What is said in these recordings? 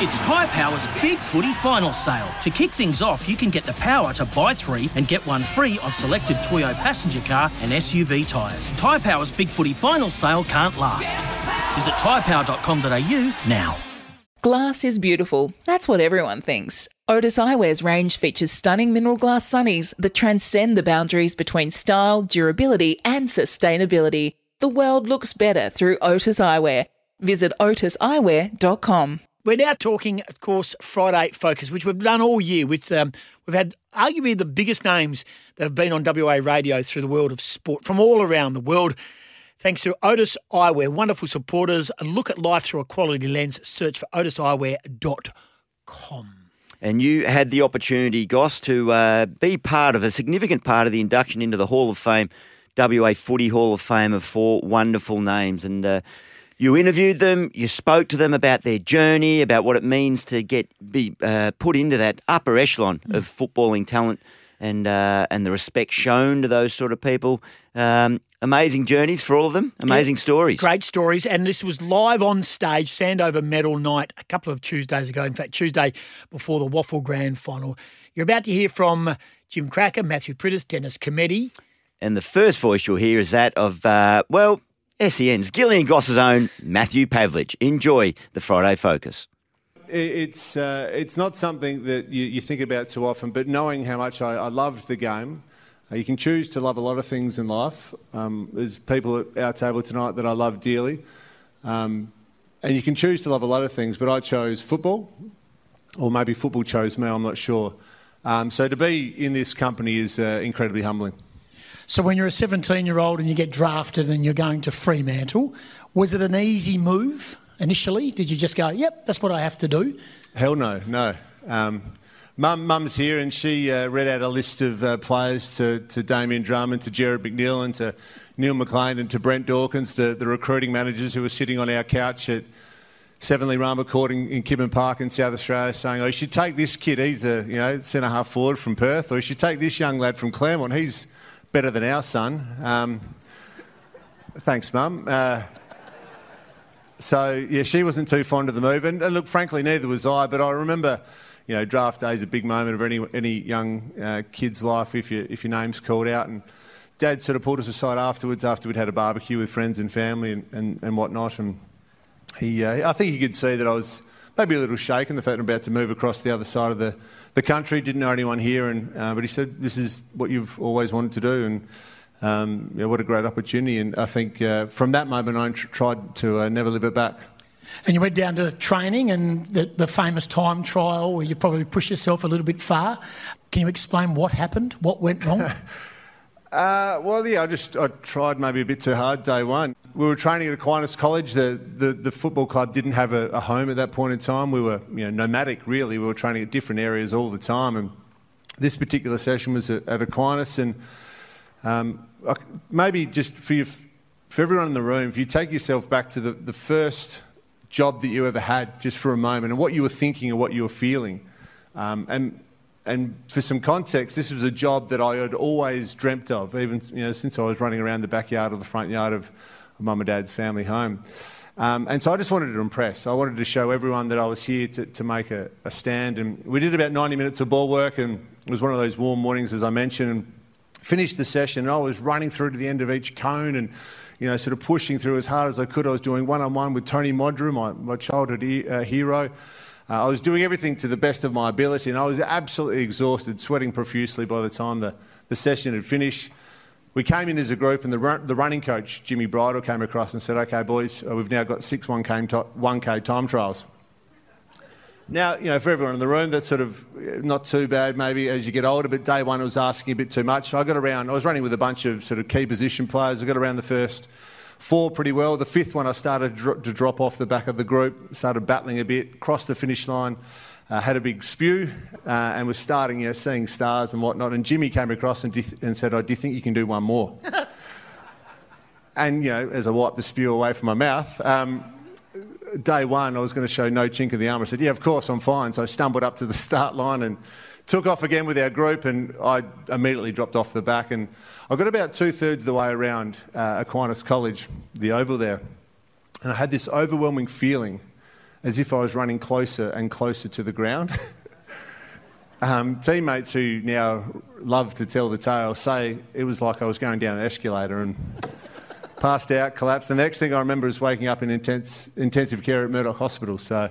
It's Tyre Power's Big Footy Final Sale. To kick things off, you can get the power to buy three and get one free on selected Toyo passenger car and SUV tyres. Tyre Power's Big Footy Final Sale can't last. Visit tyrepower.com.au now. Glass is beautiful. That's what everyone thinks. Otis Eyewear's range features stunning mineral glass sunnies that transcend the boundaries between style, durability, and sustainability. The world looks better through Otis Eyewear. Visit otiseyewear.com. We're now talking, of course, Friday Focus, which we've done all year. With um, we've had arguably the biggest names that have been on WA radio through the world of sport from all around the world. Thanks to Otis Eyewear, wonderful supporters. A look at life through a quality lens. Search for otiseyewear.com. And you had the opportunity, Goss, to uh, be part of a significant part of the induction into the Hall of Fame, WA Footy Hall of Fame of four wonderful names. And uh, you interviewed them, you spoke to them about their journey, about what it means to get be uh, put into that upper echelon of footballing talent, and uh, and the respect shown to those sort of people. Um, amazing journeys for all of them. Amazing Yeah, stories. Great stories. And this was live on stage, Sandover Medal Night, a couple of Tuesdays ago. In fact, Tuesday before the WAFL Grand Final. You're about to hear from Jim Krakouer, Matthew Priddis, Dennis Cometti. And the first voice you'll hear is that of uh, well, SEN's Gillian Goss's own Matthew Pavlich. Enjoy the Friday Focus. It's uh, it's not something that you, you think about too often, but knowing how much I, I loved the game, uh, you can choose to love a lot of things in life. Um, there's people at our table tonight that I love dearly, um, and you can choose to love a lot of things. But I chose football, or maybe football chose me. I'm not sure. Um, so to be in this company is uh, incredibly humbling. So when you're a 17 year old and you get drafted and you're going to Fremantle, was it an easy move initially? Did you just go, yep, that's what I have to do? Hell no, no. Um, Mum, Mum's here and she uh, read out a list of uh, players to, to Damien Drummond, to Jared McNeil, and to Neil McLean, and to Brent Dawkins, the, the recruiting managers who were sitting on our couch at Sevenley Rama Court in, in Kidman Park in South Australia, saying, "Oh, you should take this kid. He's a you know centre half forward from Perth, or you should take this young lad from Claremont. He's better than our son." Um, thanks, Mum. Uh, so yeah, she wasn't too fond of the move, and, and look, frankly, neither was I. But I remember, you know, draft day is a big moment of any any young uh, kid's life if you if your name's called out. And Dad sort of pulled us aside afterwards, after we'd had a barbecue with friends and family and, and, and whatnot, and he, uh, I think he could see that I was maybe a little shaken the fact I'm about to move across the other side of the, the country. Didn't know anyone here, and uh, but he said this is what you've always wanted to do, and um, yeah, what a great opportunity. And I think uh, from that moment I tr- tried to uh, never live it back. And you went down to training and the, the famous time trial where you probably pushed yourself a little bit far. Can you explain what happened? What went wrong? Uh, well, yeah, I just I tried maybe a bit too hard day one. We were training at Aquinas College. The, the, the football club didn't have a, a home at that point in time. We were you know nomadic really. We were training at different areas all the time, and this particular session was at, at Aquinas. And um, I- maybe just for you, for everyone in the room, if you take yourself back to the, the first job that you ever had, just for a moment, and what you were thinking and what you were feeling, um, and and for some context, this was a job that I had always dreamt of, even you know, since I was running around the backyard or the front yard of mum and dad's family home. Um, and so I just wanted to impress. I wanted to show everyone that I was here to, to make a, a stand. And we did about 90 minutes of ball work, and it was one of those warm mornings, as I mentioned. And finished the session, and I was running through to the end of each cone and you know, sort of pushing through as hard as I could. I was doing one on one with Tony Modra, my, my childhood uh, hero. Uh, I was doing everything to the best of my ability, and I was absolutely exhausted, sweating profusely by the time the, the session had finished. We came in as a group, and the, run, the running coach, Jimmy Bridle, came across and said, Okay, boys, uh, we've now got six 1K, to- 1K time trials. Now, you know, for everyone in the room, that's sort of uh, not too bad maybe as you get older, but day one was asking a bit too much. I got around, I was running with a bunch of sort of key position players. I got around the first four pretty well. The fifth one, I started to drop off the back of the group, started battling a bit, crossed the finish line. Uh, had a big spew uh, and was starting, you know, seeing stars and whatnot. And Jimmy came across and, and said, "Oh, do you think you can do one more?" and you know, as I wiped the spew away from my mouth, um, day one, I was going to show no chink in the armour. I said, Yeah, of course, I'm fine. So I stumbled up to the start line and took off again with our group, and I immediately dropped off the back. And I got about two thirds of the way around uh, Aquinas College, the oval there, and I had this overwhelming feeling as if I was running closer and closer to the ground. um, teammates who now love to tell the tale say it was like I was going down an escalator and passed out, collapsed. The next thing I remember is waking up in intense, intensive care at Murdoch Hospital. So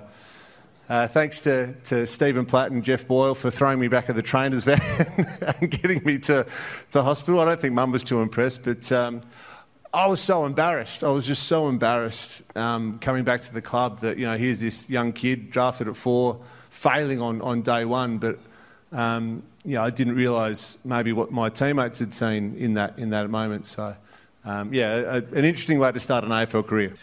uh, thanks to, to Stephen Platt and Jeff Boyle for throwing me back at the trainer's van and getting me to, to hospital. I don't think Mum was too impressed, but um, I was so embarrassed. I was just so embarrassed um, coming back to the club that, you know, here's this young kid drafted at four, failing on, on day one, but, um, you know, I didn't realise maybe what my teammates had seen in that, in that moment. So um, yeah, a, an interesting way to start an AFL career.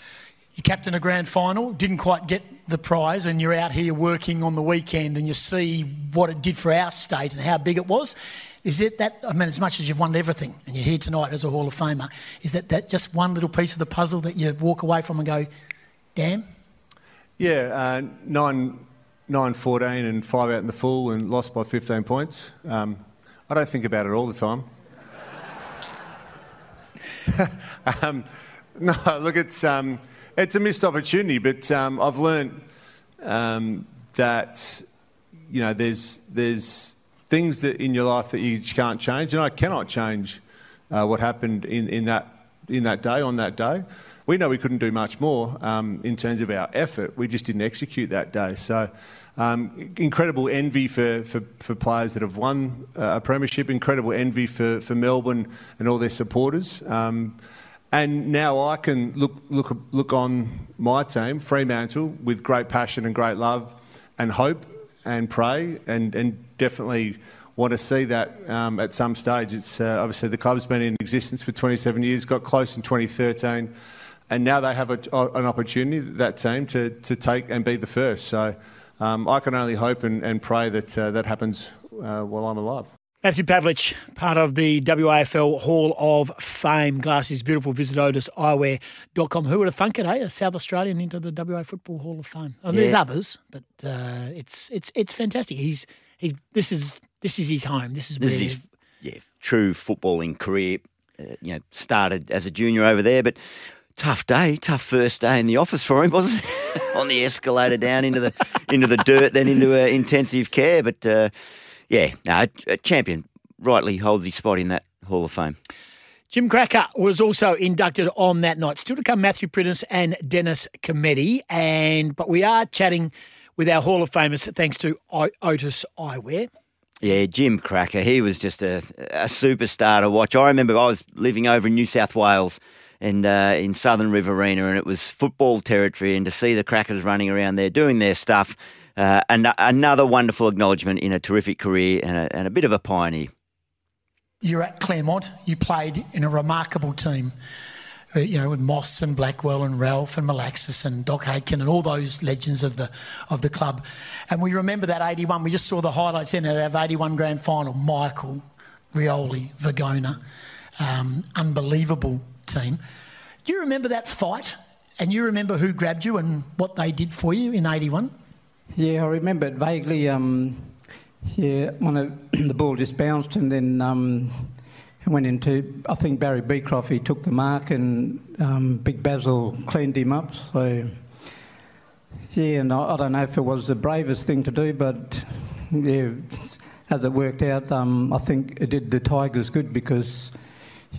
You captain a grand final, didn't quite get the prize, and you're out here working on the weekend, and you see what it did for our state and how big it was. Is it that? I mean, as much as you've won everything, and you're here tonight as a Hall of Famer, is that, that just one little piece of the puzzle that you walk away from and go, "Damn"? Yeah, uh, nine, nine, 14 and five out in the full, and lost by 15 points. Um, I don't think about it all the time. um, no, look, it's, um, it's a missed opportunity, but um, I've learned um, that you know there's there's things that in your life that you can't change, and I cannot change uh, what happened in, in that in that day on that day. We know we couldn't do much more um, in terms of our effort. We just didn't execute that day. So, um, incredible envy for, for, for, players that have won a premiership, incredible envy for, for Melbourne and all their supporters. Um, and now I can look, look, look on my team, Fremantle, with great passion and great love and hope and pray and, and definitely want to see that um, at some stage. It's uh, obviously the club's been in existence for 27 years, got close in 2013 and now they have a, an opportunity, that team, to, to take and be the first. So um, I can only hope and, and pray that uh, that happens uh, while I'm alive. Matthew Pavlich, part of the WAFL Hall of Fame. Glasses beautiful. Visit otiseyewear.com. Who would have thunk it, eh? A South Australian into the WA Football Hall of Fame. Oh, yeah. There's others, but uh, it's it's it's fantastic. He's he's this is this is his home. This is this is his yeah true footballing career. Uh, you know, started as a junior over there, but tough day, tough first day in the office for him, wasn't it? On the escalator down into the into the dirt, then into uh, intensive care. But uh, yeah, no, a champion rightly holds his spot in that Hall of Fame. Jim Krakouer was also inducted on that night. Still to come, Matthew Priddis and Dennis Cometti. And but we are chatting with our Hall of Famers thanks to Otis Eyewear. Yeah, Jim Krakouer. He was just a, a superstar to watch. I remember I was living over in New South Wales and uh, in Southern Riverina, and it was football territory. And to see the Krakouers running around there doing their stuff, uh, and another wonderful acknowledgement in a terrific career and a, and a bit of a pioneer. You're at Claremont. You played in a remarkable team. Uh, you know, with Moss and Blackwell and Ralph and Malaxos and Doc Aitken and all those legends of the of the club. And we remember that 81. We just saw the highlights in it of 81 grand final. Michael, Rioli, Vergona. Um, unbelievable team. Do you remember that fight? And you remember who grabbed you and what they did for you in 81? Yeah, I remember it vaguely. Um, yeah, when it, the ball just bounced and then um, went into, I think Barry Beecroft, he took the mark and um, Big Basil cleaned him up. So, yeah, and I, I, don't know if it was the bravest thing to do, but yeah, as it worked out, um, I think it did the Tigers good because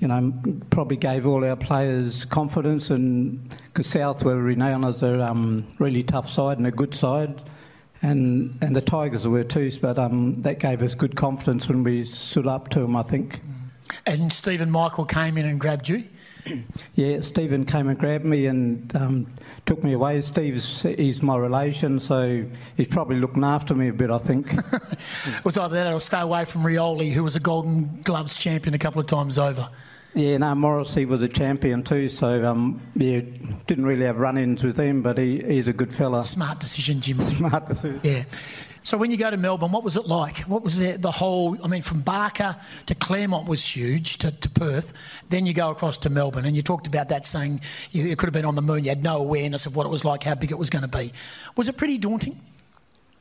you know, probably gave all our players confidence, and because South were renowned as a um, really tough side and a good side, and and the Tigers were too. But um, that gave us good confidence when we stood up to them. I think. And Stephen Michael came in and grabbed you. Yeah, Stephen came and grabbed me and um, took me away. Steve's he's my relation, so he's probably looking after me a bit, I think. it was either that or stay away from Rioli, who was a Golden Gloves champion a couple of times over. Yeah, no, Morrissey was a champion too, so um, yeah, didn't really have run-ins with him, but he, he's a good fella. Smart decision, Jim. Smart decision. Yeah. So when you go to Melbourne, what was it like? What was the, the whole? I mean, from Barker to Claremont was huge to, to Perth. Then you go across to Melbourne, and you talked about that, saying you, could have been on the moon. You had no awareness of what it was like, how big it was going to be. Was it pretty daunting?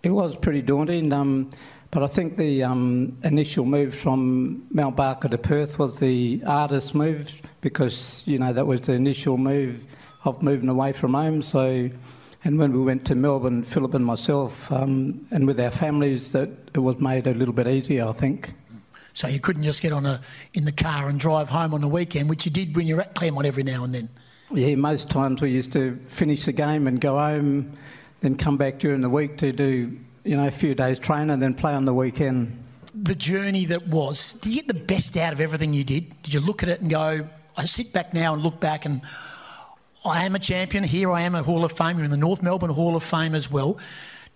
It was pretty daunting, um, but I think the um, initial move from Mount Barker to Perth was the hardest move because you know that was the initial move of moving away from home. So, and when we went to Melbourne, Philip and myself, um, and with our families, that it was made a little bit easier, I think. So you couldn't just get on a in the car and drive home on the weekend, which you did when you're at Claremont every now and then. Yeah, most times we used to finish the game and go home, then come back during the week to do you know a few days training, and then play on the weekend. The journey that was, did you get the best out of everything you did? Did you look at it and go, I sit back now and look back and I am a champion. Here I am a Hall of Fame, you're in the North Melbourne Hall of Fame as well.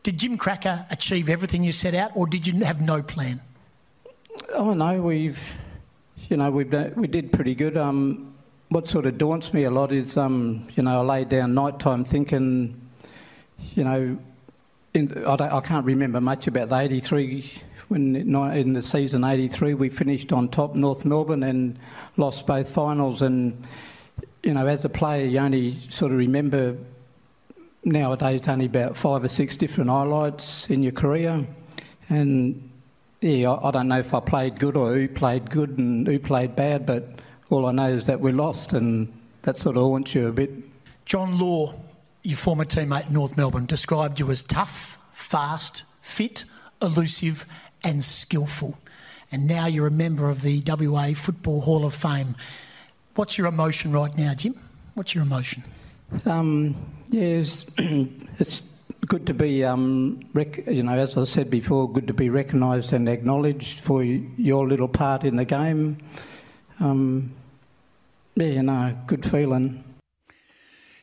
Did Jim Krakouer achieve everything you set out, or did you have no plan? Oh no, we've, you know, we've done, we did pretty good. Um, what sort of daunts me a lot is, um, you know, I lay down night time thinking, you know, in, I, I can't remember much about the '83 when in the season '83 we finished on top North Melbourne and lost both finals. And you know, as a player, you only sort of remember nowadays only about five or six different highlights in your career, and yeah, I, I don't know if I played good or who played good and who played bad, but all I know is that we lost, and that sort of haunts you a bit. John Law, your former teammate in North Melbourne, described you as tough, fast, fit, elusive, and skillful. And now you're a member of the WA Football Hall of Fame. What's your emotion right now, Jim? What's your emotion? Um, yes, it's good to be, um, rec- you know, as I said before, good to be recognised and acknowledged for your little part in the game. Um, yeah, you know, good feeling.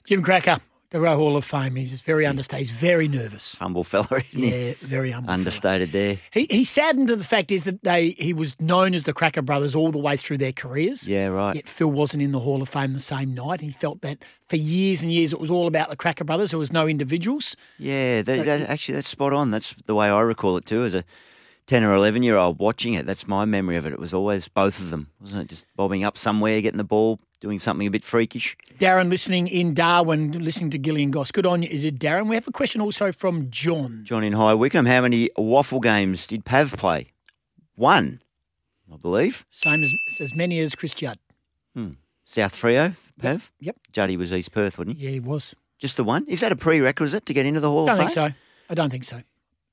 Jim Krakouer, WA Hall of Fame. He's very understated. He's very nervous. Humble fella, he? Yeah, very humble. fella. Understated there. He, he's saddened to the fact is that they he was known as the Krakouer Brothers all the way through their careers. Yeah, right. Yet Phil wasn't in the Hall of Fame the same night. He felt that for years and years it was all about the Krakouer Brothers. There was no individuals. Yeah, that, that, actually, that's spot on. That's the way I recall it too. As a ten or eleven year old watching it, that's my memory of it. It was always both of them, wasn't it? Just bobbing up somewhere, getting the ball, doing something a bit freakish. Darren listening in Darwin, listening to Gillian Goss. Good on you, Darren. We have a question also from John. John in High Wycombe, how many WAFL games did Pav play? One, I believe. Same as as many as Chris Judd. Hmm. South Freo, Pav. Yep. Juddy was East Perth, wasn't he? Yeah, he was. Just the one. Is that a prerequisite to get into the Hall I of don't think so. I don't think so.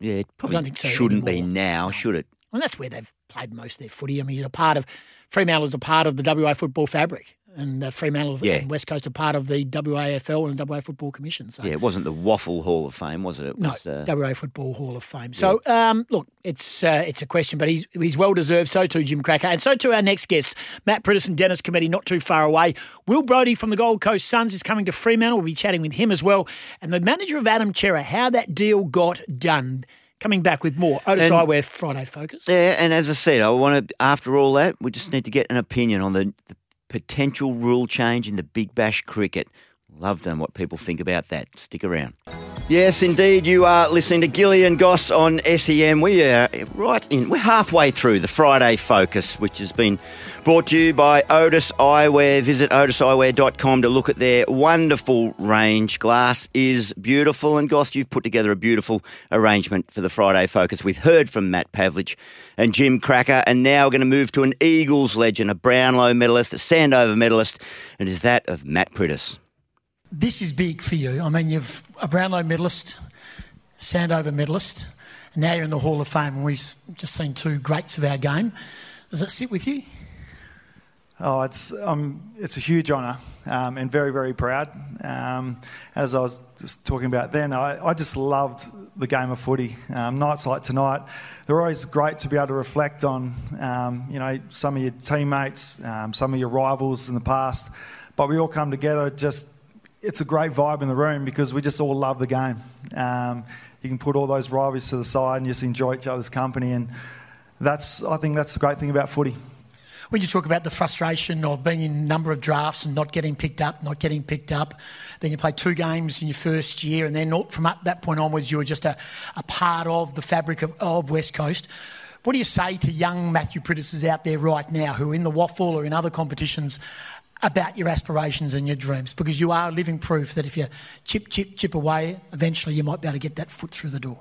Yeah, it probably don't think so shouldn't be anymore. now, should it? Well, that's where they've played most of their footy. I mean, he's a part of Fremantle's a part of the WA football fabric, and uh, Fremantle Yeah. and West Coast are part of the WAFL and WA Football Commission. So Yeah, it wasn't the WAFL Hall of Fame, was it? It no, was. uh, WA Football Hall of Fame. So, um, look, it's uh, it's a question, but he's he's well deserved. So too, Jim Krakouer, and so too our next guest, Matt Priddis Dennis Cometti, not too far away. Will Brodie from the Gold Coast Suns is coming to Fremantle. We'll be chatting with him as well, and the manager of Adam Cerra, how that deal got done. Coming back with more Otis And- Eyewear Friday Focus. Yeah, and as I said, I want to. After all that, we just need to get an opinion on the, the potential rule change in the Big Bash cricket. Love know what people think about that. Stick around. Yes, indeed, you are listening to Gillian Goss on SEN. We are right in. We're halfway through the Friday Focus, which has been brought to you by Otis Eyewear. Visit otiseyewear.com to look at their wonderful range. Glass is beautiful, and Goss, you've put together a beautiful arrangement for the Friday Focus. We've heard from Matt Pavlich and Jim Krakouer, and now we're going to move to an Eagles legend, a Brownlow medalist, a Sandover medalist, and is that of Matt Priddis. this is big for you. I mean, you've a Brownlow medalist, Sandover medalist, and now you're in the Hall of Fame. And we've just seen two greats of our game. Does it sit with you? Oh, it's um, it's a huge honour um, and very very proud. Um, as I was just talking about then, I, I just loved the game of footy. Um, nights like tonight, they're always great to be able to reflect on. Um, you know, some of your teammates, um, some of your rivals in the past, but we all come together. Just it's a great vibe in the room because we just all love the game. Um, you can put all those rivalries to the side and just enjoy each other's company, and that's I think that's the great thing about footy. when you talk about the frustration of being in a number of drafts and not getting picked up, not getting picked up, then you play two games in your first year, and then from that point onwards, you were just a, a part of the fabric of, of West Coast. What do you say to young Matthew Priddis out there right now who are in the WAFL or in other competitions about your aspirations and your dreams? Because you are living proof that if you chip, chip, chip away, eventually you might be able to get that foot through the door.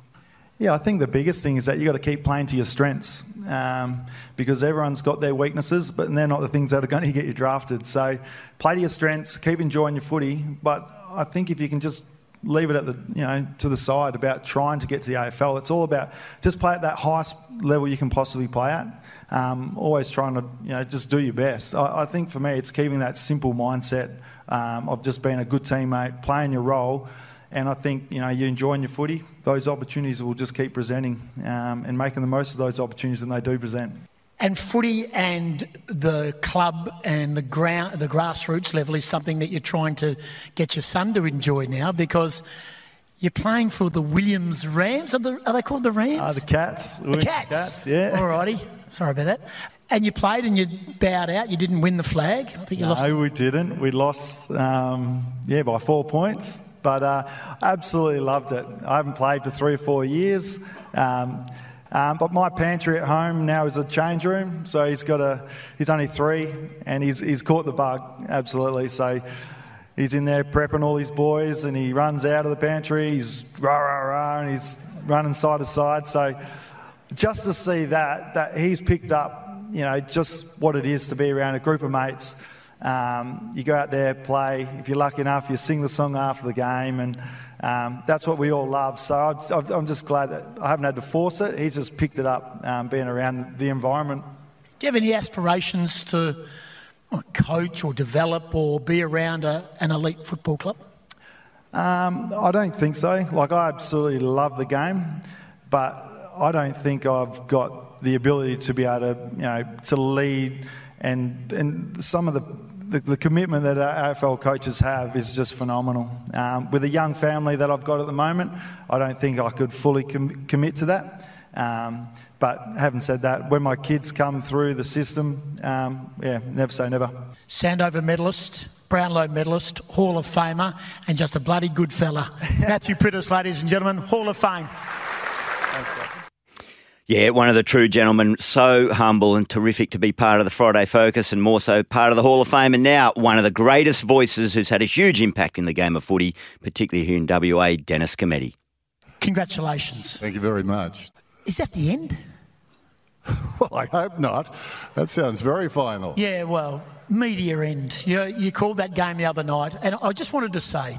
Yeah, I think the biggest thing is that you've got to keep playing to your strengths um, because everyone's got their weaknesses, but they're not the things that are going to get you drafted. So play to your strengths, keep enjoying your footy, but I think if you can just leave it at the you know to the side about trying to get to the AFL. It's all about just play at that highest level you can possibly play at. Um, always trying to you know just do your best. I, I think for me, it's keeping that simple mindset um, of just being a good teammate, playing your role. And I think you know you're enjoying your footy. Those opportunities will just keep presenting um, and making the most of those opportunities when they do present. And footy and the club and the ground, the grassroots level is something that you're trying to get your son to enjoy now because you're playing for the Williams Rams. Are, the, are they called the Rams? Uh, the Cats. The Cats. Cats. Yeah. Alrighty. Sorry about that. And you played and you bowed out. You didn't win the flag. I think you no, lost. No, we didn't. We lost. Um, yeah, by four points but uh, absolutely loved it. I haven't played for three or four years. Um, um, but my pantry at home now is a change room, so he's got a. He's only three, and he's he's caught the bug absolutely. So he's in there prepping all his boys, and he runs out of the pantry. He's rah rah rah, and he's running side to side. So just to see that that he's picked up, you know, just what it is to be around a group of mates um, you go out there, play. If you're lucky enough, you sing the song after the game, and um, that's what we all love. So I'm just glad that I haven't had to force it. He's just picked it up, um, being around the environment. Do you have any aspirations to coach or develop or be around a, an elite football club? Um, I don't think so. Like I absolutely love the game, but I don't think I've got the ability to be able to, you know, to lead and and some of the the, the, commitment that our AFL coaches have is just phenomenal. Um, with a young family that I've got at the moment, I don't think I could fully com- commit to that. Um, but having said that, when my kids come through the system, um, yeah, never say never. Sandover medalist, Brownlow medalist, Hall of Famer, and just a bloody good fella. Matthew Priddis, ladies and gentlemen, Hall of Fame. Yeah, one of the true gentlemen, so humble and terrific to be part of the Friday Focus and more so part of the Hall of Fame. And now one of the greatest voices who's had a huge impact in the game of footy, particularly here in WA, Dennis Cometti. Congratulations. Thank you very much. Is that the end? well, I hope not. That sounds very final. Yeah, well, media end. You, you called that game the other night, and I just wanted to say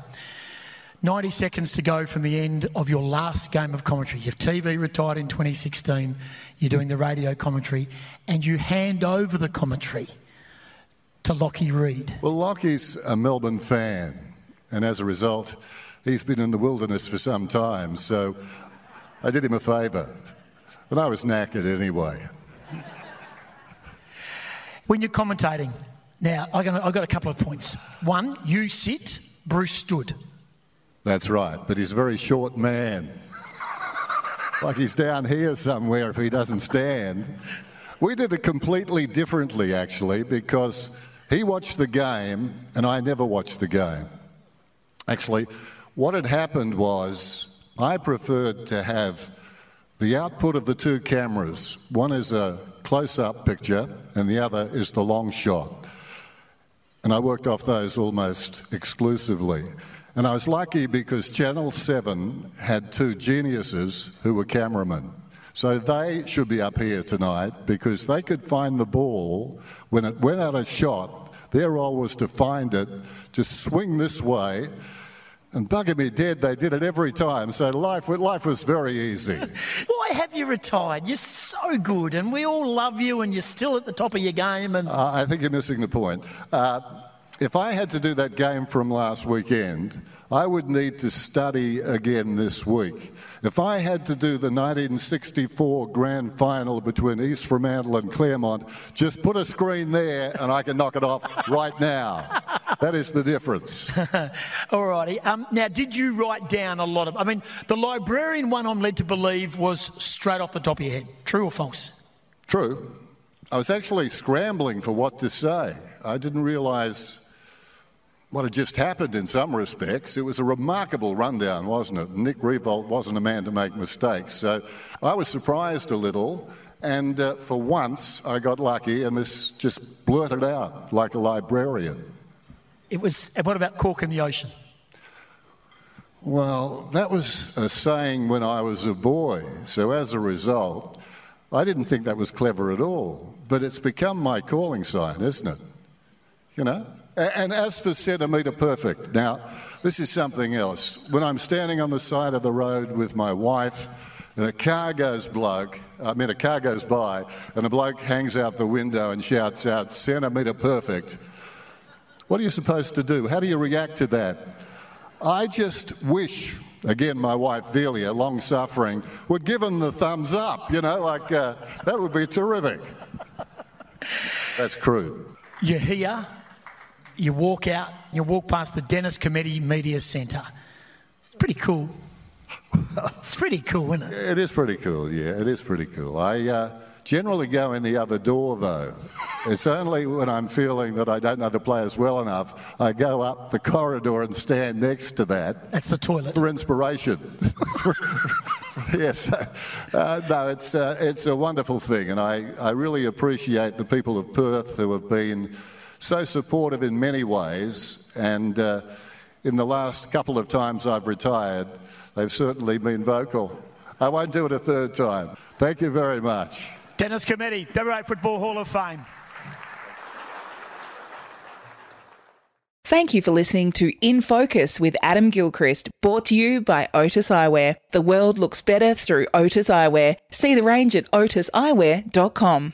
90 seconds to go from the end of your last game of commentary. You've TV retired in 2016, you're doing the radio commentary, and you hand over the commentary to Lockie Reed. Well, Lockie's a Melbourne fan, and as a result, he's been in the wilderness for some time, so I did him a favour. But I was knackered anyway. When you're commentating, now I've got a couple of points. One, you sit, Bruce stood. That's right, but he's a very short man. like he's down here somewhere if he doesn't stand. We did it completely differently, actually, because he watched the game and I never watched the game. Actually, what had happened was I preferred to have the output of the two cameras. One is a close up picture, and the other is the long shot. And I worked off those almost exclusively. And I was lucky because Channel 7 had two geniuses who were cameramen. So they should be up here tonight because they could find the ball when it went out of shot. Their role was to find it, just swing this way, and bugger me dead, they did it every time. So life, life was very easy. Why have you retired? You're so good, and we all love you, and you're still at the top of your game. And uh, I think you're missing the point. Uh, if I had to do that game from last weekend, I would need to study again this week. If I had to do the 1964 grand final between East Fremantle and Claremont, just put a screen there and I can knock it off right now. That is the difference. All righty. Um, now, did you write down a lot of? I mean, the librarian one I'm led to believe was straight off the top of your head. True or false? True. I was actually scrambling for what to say. I didn't realise what had just happened in some respects. It was a remarkable rundown, wasn't it? Nick Riewoldt wasn't a man to make mistakes. So I was surprised a little, and uh, for once I got lucky, and this just blurted out like a librarian. It was. and What about cork in the ocean? Well, that was a saying when I was a boy. So as a result, I didn't think that was clever at all. But it's become my calling sign, isn't it? You know? And as for centimetre perfect, now, this is something else. When I'm standing on the side of the road with my wife, and a car goes bloke, I mean, a car goes by, and a bloke hangs out the window and shouts out, centimetre perfect. What are you supposed to do? How do you react to that? I just wish, again, my wife Delia, long suffering, would give him the thumbs up, you know, like uh, that would be terrific. That's crude. You're here. You walk out. You walk past the Dennis Cometti Media Centre. It's pretty cool. It's pretty cool, isn't it? It is pretty cool, yeah, it is pretty cool. I uh, generally go in the other door, though. It's only when I'm feeling that I don't know the players well enough, I go up the corridor and stand next to that. That's the toilet. For inspiration. yes. Uh, no, it's, uh, it's a wonderful thing, and I, I really appreciate the people of Perth who have been so supportive in many ways. And uh, in the last couple of times I've retired, they've certainly been vocal. I won't do it a third time. Thank you very much. Dennis Cometti, WA Football Hall of Fame. Thank you for listening to In Focus with Adam Gilchrist, brought to you by Otis Eyewear. The world looks better through Otis Eyewear. See the range at otiseyewear.com.